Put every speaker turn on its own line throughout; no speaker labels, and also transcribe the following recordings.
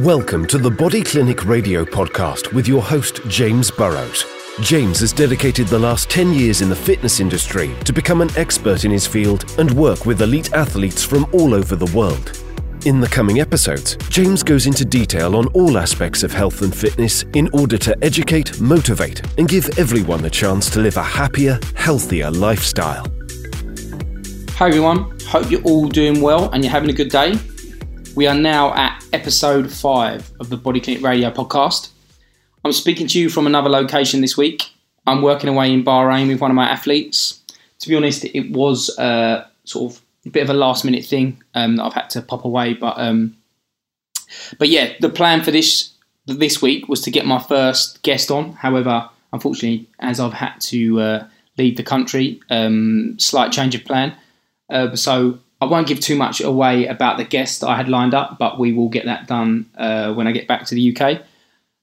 Welcome to the Body Clinic Radio podcast with your host, James Burrows. James has dedicated the last 10 years in the fitness industry to become an expert in his field and work with elite athletes from all over the world. In the coming episodes, James goes into detail on all aspects of health and fitness in order to educate, motivate, and give everyone the chance to live a happier, healthier lifestyle.
Hi everyone, hope you're all doing well and you're having a good day. We are now at episode five of the Body Clinic Radio podcast. I'm speaking to you from another location this week. I'm working away in Bahrain with one of my athletes. To be honest, it was sort of a bit of a last minute thing um, that I've had to pop away, but um, but yeah, the plan for this this week was to get my first guest on. However, unfortunately, as I've had to uh, leave the country, um, slight change of plan. Uh, so I won't give too much away about the guest I had lined up, but we will get that done uh, when I get back to the UK.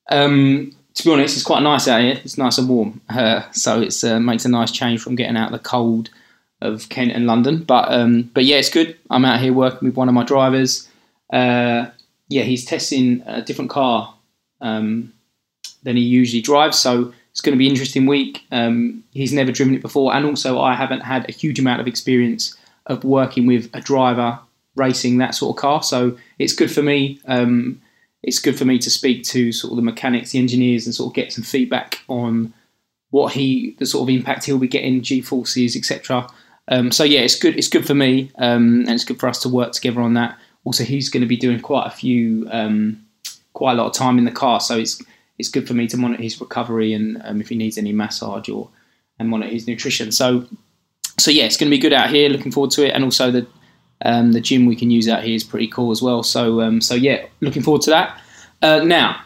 Um, to be honest, it's quite nice out here. It's nice and warm, uh, so it uh, makes a nice change from getting out the cold of Kent and London. But um, but yeah, it's good. I'm out here working with one of my drivers. Uh, yeah, he's testing a different car um, than he usually drives, so it's going to be an interesting week. Um, he's never driven it before, and also I haven't had a huge amount of experience of working with a driver racing that sort of car. So it's good for me. Um, it's good for me to speak to sort of the mechanics, the engineers, and sort of get some feedback on what he, the sort of impact he'll be getting, G forces, etc. Um, so yeah, it's good. It's good for me, um, and it's good for us to work together on that. Also, he's going to be doing quite a few, um, quite a lot of time in the car, so it's it's good for me to monitor his recovery and um, if he needs any massage or and monitor his nutrition. So so yeah, it's going to be good out here. Looking forward to it, and also the um, the gym we can use out here is pretty cool as well. So um, so yeah, looking forward to that. Uh, now,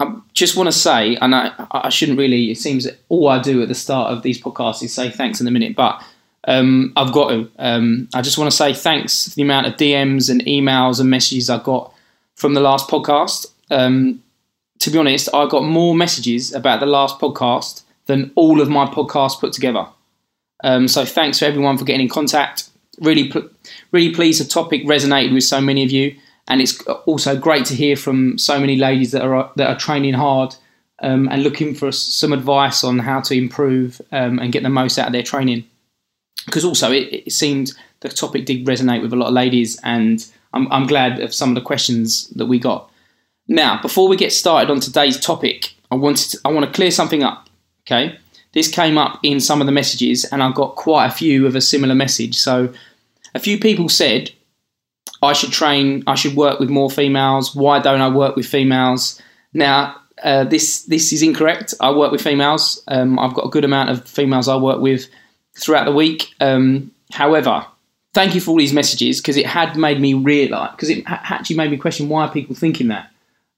I just want to say, and I, I shouldn't really. It seems all I do at the start of these podcasts is say thanks in a minute, but um, I've got to. Um, I just want to say thanks for the amount of DMs and emails and messages I got from the last podcast. Um, to be honest, I got more messages about the last podcast than all of my podcasts put together. Um, so thanks to everyone for getting in contact. Really, really pleased the topic resonated with so many of you, and it's also great to hear from so many ladies that are that are training hard um, and looking for some advice on how to improve um, and get the most out of their training. Because also it, it seemed the topic did resonate with a lot of ladies, and I'm, I'm glad of some of the questions that we got. Now, before we get started on today's topic, I wanted to, I want to clear something up. Okay, this came up in some of the messages, and I got quite a few of a similar message. So, a few people said I should train, I should work with more females. Why don't I work with females? Now, uh, this this is incorrect. I work with females. Um, I've got a good amount of females I work with throughout the week. Um, however, thank you for all these messages because it had made me realise because it actually made me question why are people thinking that.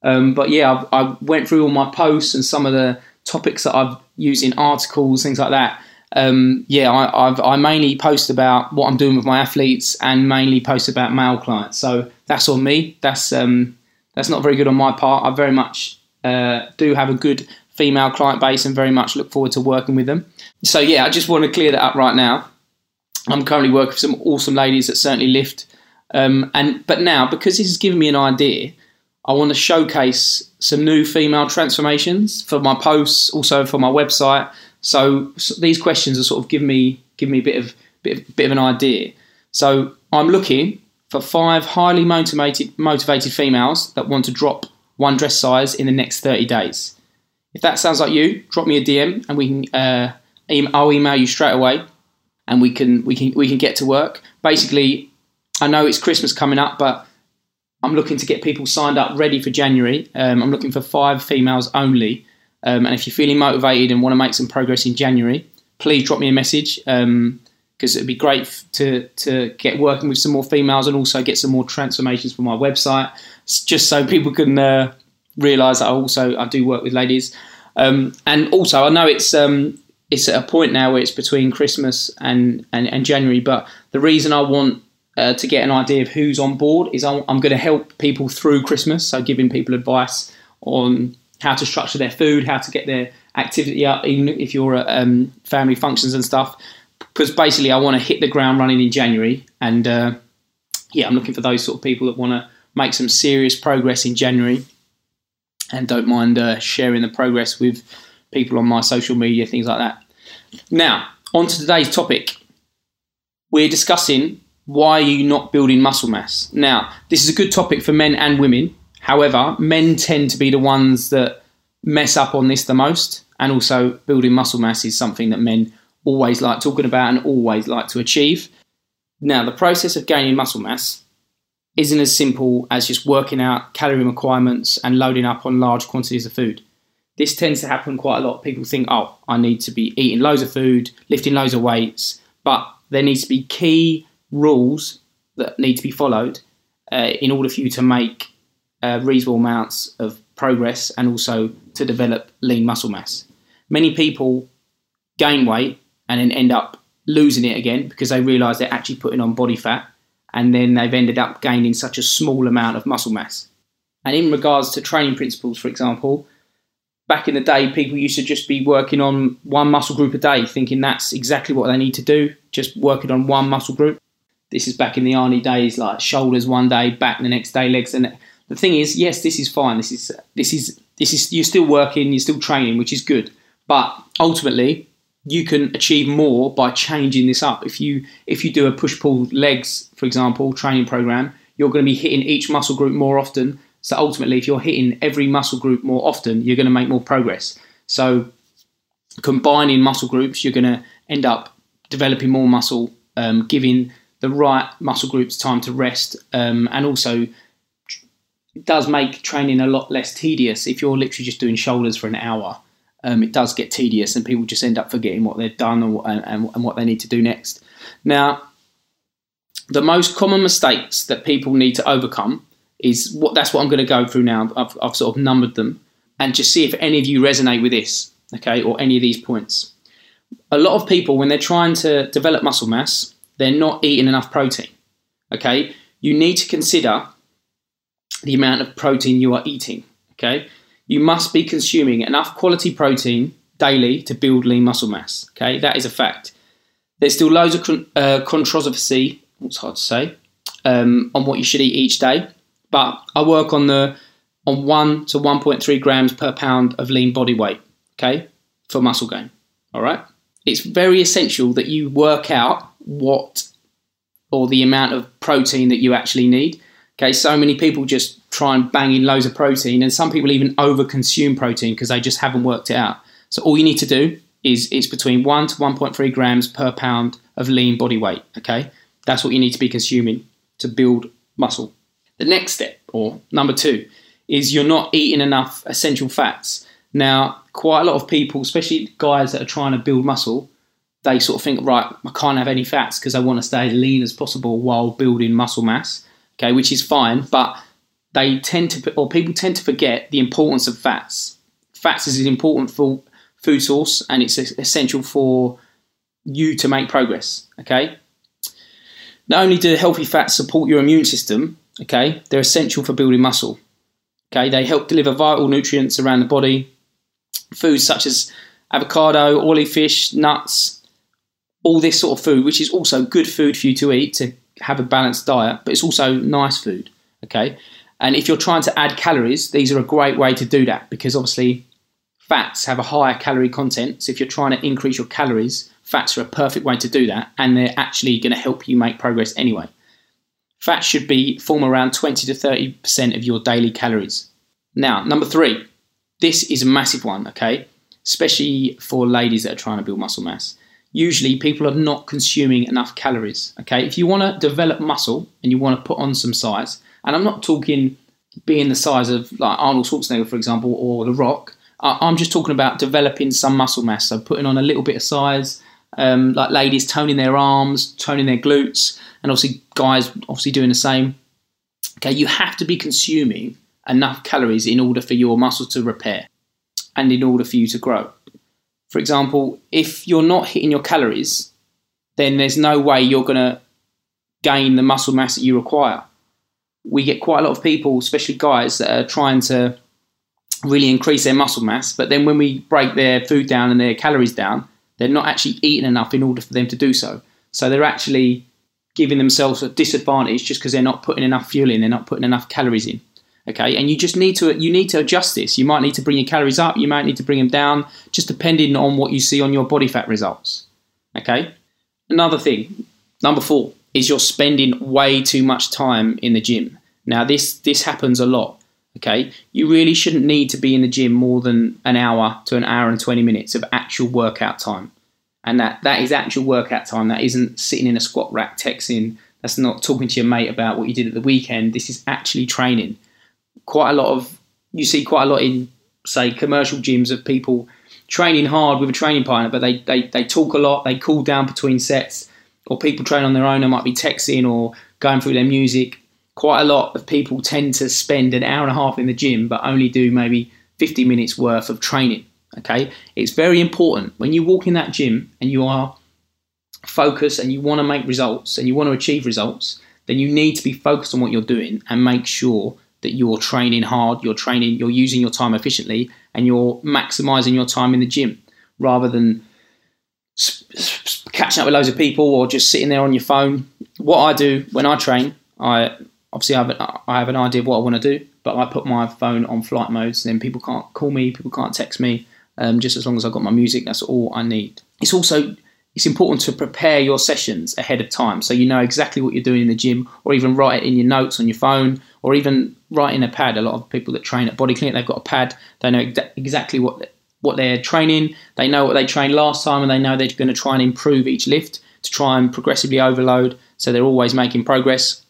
Um, but yeah, I, I went through all my posts and some of the topics that I've used in articles, things like that. Um, yeah, I, I've, I mainly post about what I'm doing with my athletes and mainly post about male clients. So that's on me. That's um, that's not very good on my part. I very much uh, do have a good female client base and very much look forward to working with them. So yeah, I just want to clear that up right now. I'm currently working with some awesome ladies that certainly lift. Um, and but now because this has given me an idea, I want to showcase some new female transformations for my posts, also for my website. So, so these questions are sort of giving me give me a bit of bit of, bit of an idea. So I'm looking for five highly motivated motivated females that want to drop one dress size in the next 30 days. If that sounds like you, drop me a DM and we can. Uh, I'll email you straight away, and we can we can we can get to work. Basically, I know it's Christmas coming up, but I'm looking to get people signed up ready for January. Um, I'm looking for five females only. Um, and if you're feeling motivated and want to make some progress in January, please drop me a message because um, it'd be great to to get working with some more females and also get some more transformations for my website, just so people can uh, realise that I also I do work with ladies. Um, and also, I know it's um, it's at a point now where it's between Christmas and, and, and January, but the reason I want uh, to get an idea of who's on board is I'm, I'm going to help people through Christmas, so giving people advice on how to structure their food, how to get their activity up, even if you're at um, family functions and stuff. Because basically, I want to hit the ground running in January, and uh, yeah, I'm looking for those sort of people that want to make some serious progress in January. And don't mind uh, sharing the progress with people on my social media, things like that. Now, on to today's topic. We're discussing why are you not building muscle mass? Now, this is a good topic for men and women. However, men tend to be the ones that mess up on this the most. And also, building muscle mass is something that men always like talking about and always like to achieve. Now, the process of gaining muscle mass isn't as simple as just working out calorie requirements and loading up on large quantities of food. This tends to happen quite a lot. People think, oh, I need to be eating loads of food, lifting loads of weights, but there needs to be key rules that need to be followed uh, in order for you to make uh, reasonable amounts of progress and also to develop lean muscle mass. Many people gain weight and then end up losing it again because they realize they're actually putting on body fat and then they've ended up gaining such a small amount of muscle mass. And in regards to training principles, for example, back in the day, people used to just be working on one muscle group a day, thinking that's exactly what they need to do, just working on one muscle group. This is back in the Arnie days, like shoulders one day, back the next day, legs. And the thing is, yes, this is fine. This is this is this is you're still working, you're still training, which is good. But ultimately, you can achieve more by changing this up. If you if you do a push pull legs, for example, training program, you're going to be hitting each muscle group more often. So ultimately, if you're hitting every muscle group more often, you're going to make more progress. So combining muscle groups, you're going to end up developing more muscle, um, giving the right muscle groups time to rest, um, and also it does make training a lot less tedious if you're literally just doing shoulders for an hour um, it does get tedious and people just end up forgetting what they've done and, and, and what they need to do next. Now, the most common mistakes that people need to overcome is what that's what I'm going to go through now. I've, I've sort of numbered them and just see if any of you resonate with this, okay, or any of these points. A lot of people, when they're trying to develop muscle mass, they're not eating enough protein, okay? You need to consider the amount of protein you are eating, okay? you must be consuming enough quality protein daily to build lean muscle mass. Okay, that is a fact. There's still loads of con- uh, controversy, it's hard to say, um, on what you should eat each day. But I work on the on one to 1.3 grams per pound of lean body weight. Okay, for muscle gain. All right. It's very essential that you work out what or the amount of protein that you actually need. Okay, so many people just try and bang in loads of protein, and some people even over consume protein because they just haven't worked it out. So all you need to do is it's between one to 1.3 grams per pound of lean body weight. Okay, that's what you need to be consuming to build muscle. The next step, or number two, is you're not eating enough essential fats. Now, quite a lot of people, especially guys that are trying to build muscle, they sort of think, right, I can't have any fats because I want to stay as lean as possible while building muscle mass. Okay, which is fine, but they tend to, or people tend to forget the importance of fats. Fats is an important for food source and it's essential for you to make progress. Okay. Not only do healthy fats support your immune system, okay, they're essential for building muscle. Okay, they help deliver vital nutrients around the body. Foods such as avocado, oily fish, nuts, all this sort of food, which is also good food for you to eat to have a balanced diet, but it's also nice food. Okay, and if you're trying to add calories, these are a great way to do that because obviously fats have a higher calorie content. So if you're trying to increase your calories, fats are a perfect way to do that, and they're actually going to help you make progress anyway. Fats should be form around 20 to 30% of your daily calories. Now, number three, this is a massive one, okay? Especially for ladies that are trying to build muscle mass. Usually, people are not consuming enough calories, okay? If you want to develop muscle and you want to put on some size, and I'm not talking being the size of like Arnold Schwarzenegger, for example, or The Rock. I'm just talking about developing some muscle mass, so putting on a little bit of size, um, like ladies toning their arms, toning their glutes, and obviously guys obviously doing the same. Okay, you have to be consuming enough calories in order for your muscle to repair and in order for you to grow. For example, if you're not hitting your calories, then there's no way you're going to gain the muscle mass that you require we get quite a lot of people, especially guys, that are trying to really increase their muscle mass. But then when we break their food down and their calories down, they're not actually eating enough in order for them to do so. So they're actually giving themselves a disadvantage just because they're not putting enough fuel in, they're not putting enough calories in. Okay, and you just need to you need to adjust this. You might need to bring your calories up, you might need to bring them down, just depending on what you see on your body fat results. Okay. Another thing, number four, is you're spending way too much time in the gym. Now this this happens a lot. Okay, you really shouldn't need to be in the gym more than an hour to an hour and twenty minutes of actual workout time, and that that is actual workout time. That isn't sitting in a squat rack texting. That's not talking to your mate about what you did at the weekend. This is actually training. Quite a lot of you see quite a lot in say commercial gyms of people training hard with a training partner, but they, they, they talk a lot, they cool down between sets, or people train on their own, they might be texting or going through their music. Quite a lot of people tend to spend an hour and a half in the gym, but only do maybe 50 minutes worth of training. Okay, it's very important when you walk in that gym and you are focused and you want to make results and you want to achieve results, then you need to be focused on what you're doing and make sure that you're training hard, you're training, you're using your time efficiently, and you're maximizing your time in the gym rather than catching up with loads of people or just sitting there on your phone. What I do when I train, I obviously I have, I have an idea of what I want to do, but I put my phone on flight mode, so then people can't call me, people can't text me. Um, just as long as I've got my music, that's all I need. It's also it's important to prepare your sessions ahead of time so you know exactly what you're doing in the gym or even write it in your notes on your phone or even write in a pad. A lot of people that train at body clinic they've got a pad. They know exactly what what they're training. They know what they trained last time and they know they're going to try and improve each lift to try and progressively overload so they're always making progress.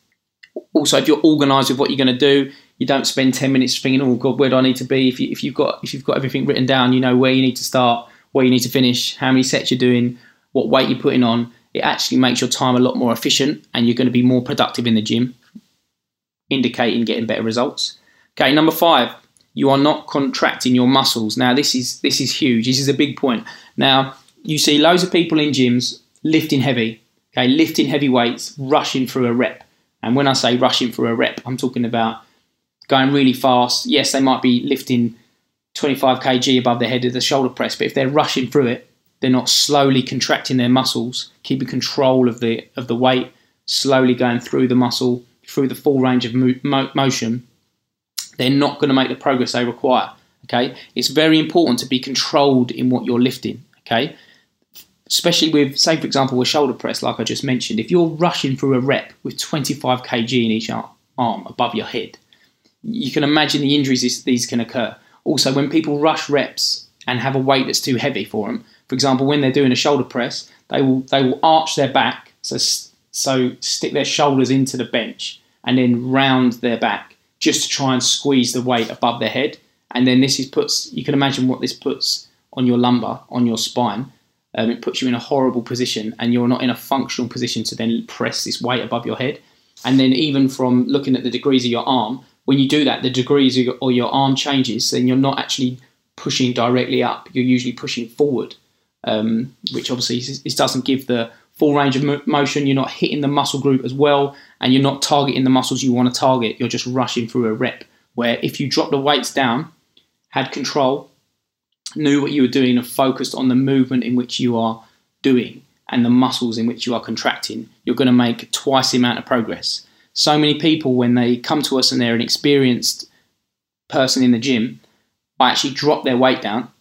Also if you're organized with what you're going to do you don't spend 10 minutes thinking oh god where do i need to be? If, you, if you've got if you've got everything written down you know where you need to start where you need to finish how many sets you're doing what weight you're putting on, it actually makes your time a lot more efficient and you're going to be more productive in the gym, indicating getting better results. Okay, number five, you are not contracting your muscles. Now this is this is huge. This is a big point. Now you see loads of people in gyms lifting heavy, okay, lifting heavy weights, rushing through a rep. And when I say rushing through a rep, I'm talking about going really fast. Yes, they might be lifting 25 kg above the head of the shoulder press, but if they're rushing through it, they're not slowly contracting their muscles, keeping control of the of the weight, slowly going through the muscle through the full range of mo- motion. They're not going to make the progress they require. Okay, it's very important to be controlled in what you're lifting. Okay, especially with, say, for example, with shoulder press, like I just mentioned. If you're rushing through a rep with 25 kg in each arm above your head, you can imagine the injuries these can occur. Also, when people rush reps and have a weight that's too heavy for them, for example, when they're doing a shoulder press, they will they will arch their back, so so stick their shoulders into the bench and then round their back just to try and squeeze the weight above their head. And then this is puts you can imagine what this puts on your lumbar, on your spine. Um, it puts you in a horrible position, and you're not in a functional position to then press this weight above your head. And then even from looking at the degrees of your arm, when you do that, the degrees of your, or your arm changes, then you're not actually pushing directly up. You're usually pushing forward um, which obviously it doesn't give the full range of motion. You're not hitting the muscle group as well, and you're not targeting the muscles you want to target. You're just rushing through a rep. Where if you drop the weights down, had control, knew what you were doing, and focused on the movement in which you are doing and the muscles in which you are contracting, you're going to make twice the amount of progress. So many people, when they come to us and they're an experienced person in the gym, I actually drop their weight down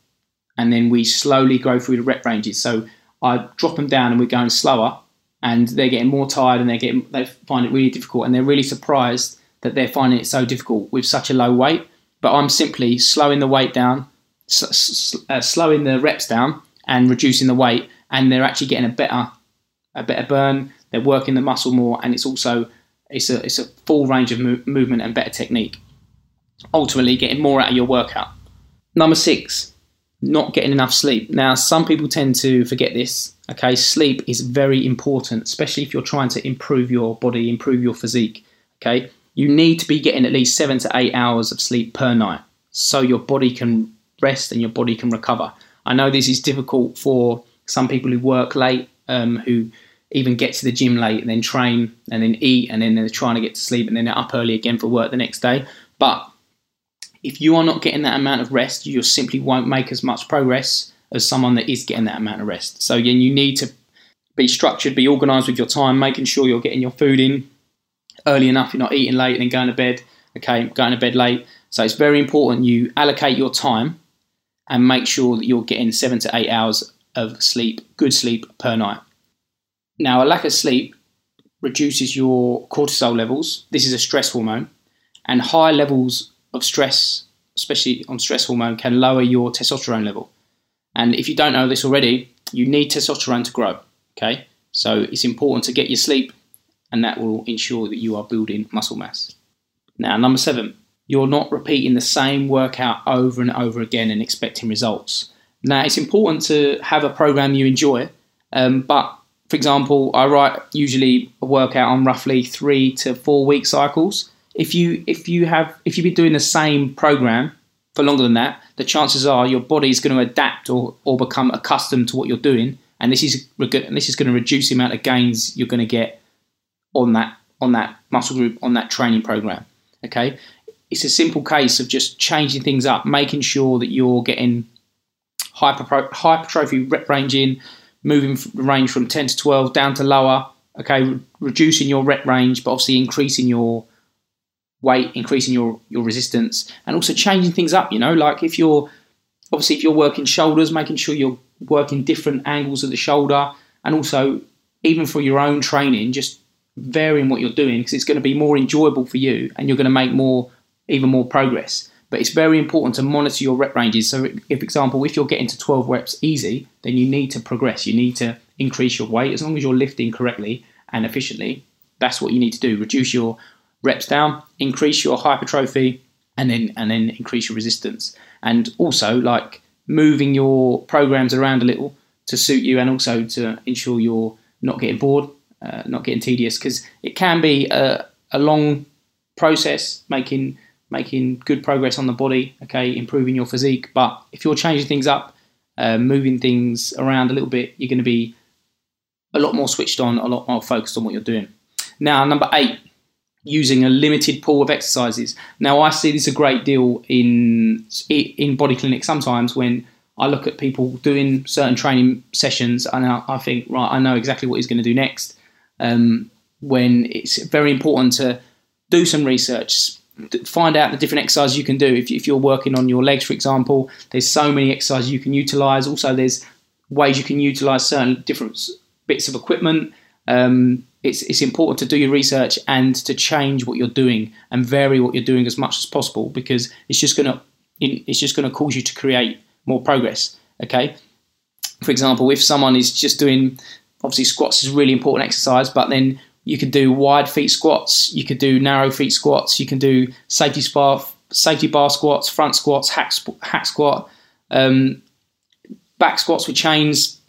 and then we slowly go through the rep ranges. So I drop them down and we're going slower, and they're getting more tired and they're getting they find it really difficult, and they're really surprised that they're finding it so difficult with such a low weight. But I'm simply slowing the weight down, uh, slowing the reps down, and reducing the weight, and they're actually getting a better a better burn. They're working the muscle more, and it's also it's a it's a full range of mo- movement and better technique. Ultimately, getting more out of your workout. Number six, not getting enough sleep. Now, some people tend to forget this. Okay, sleep is very important, especially if you're trying to improve your body, improve your physique. Okay, you need to be getting at least seven to eight hours of sleep per night so your body can rest and your body can recover. I know this is difficult for some people who work late, um, who even get to the gym late and then train and then eat and then they're trying to get to sleep and then they're up early again for work the next day. But if you are not getting that amount of rest, you simply won't make as much progress as someone that is getting that amount of rest. So again, you need to be structured, be organised with your time, making sure you're getting your food in early enough, you're not eating late and then going to bed. Okay, going to bed late. So it's very important you allocate your time and make sure that you're getting seven to eight hours of sleep, good sleep per night. Now, a lack of sleep reduces your cortisol levels. This is a stress hormone, and high levels of stress, especially on stress hormone, can lower your testosterone level. And if you don't know this already, you need testosterone to grow. Okay, so it's important to get your sleep, and that will ensure that you are building muscle mass. Now, number seven, you're not repeating the same workout over and over again and expecting results. Now, it's important to have a program you enjoy, um, but for example, I write usually a workout on roughly three to four week cycles. If you if you have if you've been doing the same program for longer than that, the chances are your body is going to adapt or, or become accustomed to what you're doing, and this is and this is going to reduce the amount of gains you're going to get on that on that muscle group on that training program. Okay, it's a simple case of just changing things up, making sure that you're getting hyper, hypertrophy rep range in, moving the range from 10 to 12 down to lower, okay, re- reducing your rep range, but obviously increasing your weight, increasing your, your resistance, and also changing things up, you know, like if you're obviously if you're working shoulders, making sure you're working different angles of the shoulder, and also even for your own training, just varying what you're doing because it's going to be more enjoyable for you and you're going to make more even more progress. But it's very important to monitor your rep ranges. So, if, example, if you're getting to 12 reps easy, then you need to progress. You need to increase your weight as long as you're lifting correctly and efficiently. That's what you need to do. Reduce your reps down, increase your hypertrophy, and then and then increase your resistance. And also, like moving your programs around a little to suit you, and also to ensure you're not getting bored, uh, not getting tedious, because it can be a, a long process making making good progress on the body, okay, improving your physique. But if you're changing things up, uh, moving things around a little bit, you're going to be a lot more switched on, a lot more focused on what you're doing. Now, number eight, using a limited pool of exercises. Now, I see this a great deal in in body clinic sometimes when I look at people doing certain training sessions and I, I think, right, I know exactly what he's going to do next. Um, when it's very important to do some research, find out the different exercises you can do. If, if you're working on your legs, for example, there's so many exercises you can utilize. Also, there's ways you can utilize certain different bits of equipment. Um, it's, it's important to do your research and to change what you're doing and vary what you're doing as much as possible because it's just to it's just to cause you to create more progress. Okay. For example, if someone is just doing obviously squats is a really important exercise, but then you could do wide feet squats. You could do narrow feet squats. You can do safety bar, safety bar squats, front squats, hack, hack squat, um, back squats with chains,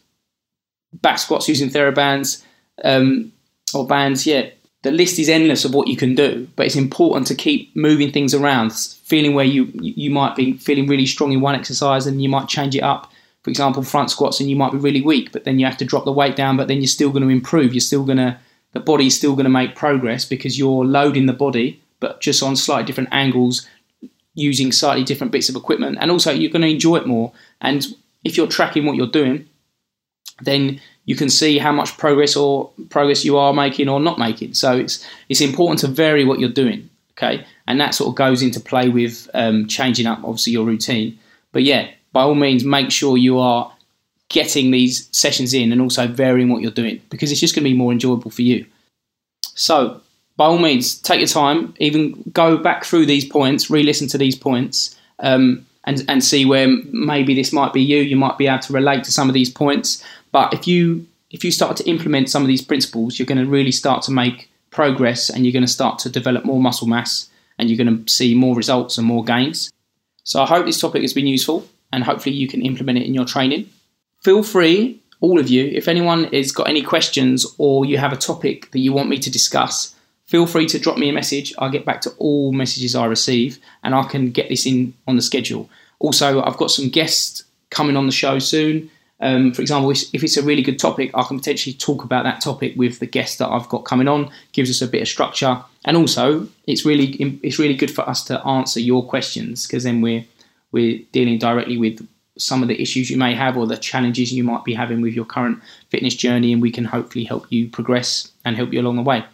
back squats using TheraBands um, or bands. Yeah, the list is endless of what you can do, but it's important to keep moving things around, feeling where you you might be feeling really strong in one exercise and you might change it up. For example, front squats, and you might be really weak, but then you have to drop the weight down, but then you're still going to improve. You're still going to the body's still going to make progress because you're loading the body, but just on slightly different angles, using slightly different bits of equipment, and also you're going to enjoy it more. And if you're tracking what you're doing, then you can see how much progress or progress you are making or not making. So it's it's important to vary what you're doing, okay? And that sort of goes into play with um, changing up obviously your routine. But yeah, by all means, make sure you are getting these sessions in and also varying what you're doing because it's just going to be more enjoyable for you. So, by all means, take your time, even go back through these points, re listen to these points, um, and, and see where maybe this might be you. You might be able to relate to some of these points. But if you if you start to implement some of these principles, you're going to really start to make progress and you're going to start to develop more muscle mass and you're going to see more results and more gains. So I hope this topic has been useful and hopefully you can implement it in your training feel free, all of you, if anyone has got any questions or you have a topic that you want me to discuss, feel free to drop me a message. I'll get back to all messages I receive and I can get this in on the schedule. Also, I've got some guests coming on the show soon. Um, for example, if it's a really good topic, I can potentially talk about that topic with the guest that I've got coming on. Gives us a bit of structure, and also it's really it's really good for us to answer your questions because then we're we're dealing directly with some of the issues you may have or the challenges you might be having with your current fitness journey, and we can hopefully help you progress and help you along the way.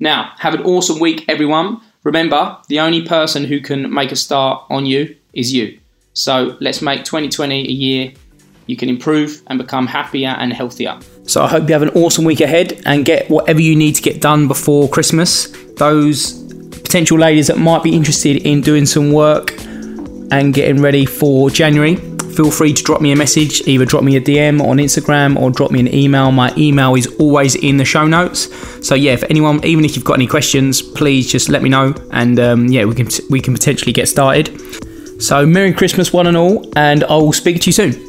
Now, have an awesome week, everyone. Remember, the only person who can make a start on you is you. So let's make 2020 a year you can improve and become happier and healthier. So I hope you have an awesome week ahead and get whatever you need to get done before Christmas. Those potential ladies that might be interested in doing some work and getting ready for January, feel free to drop me a message. Either drop me a DM on Instagram or drop me an email. My email is always in the show notes. So yeah, if anyone, even if you've got any questions, please just let me know, and um, yeah, we can we can potentially get started. So Merry Christmas, one and all, and I will speak to you soon.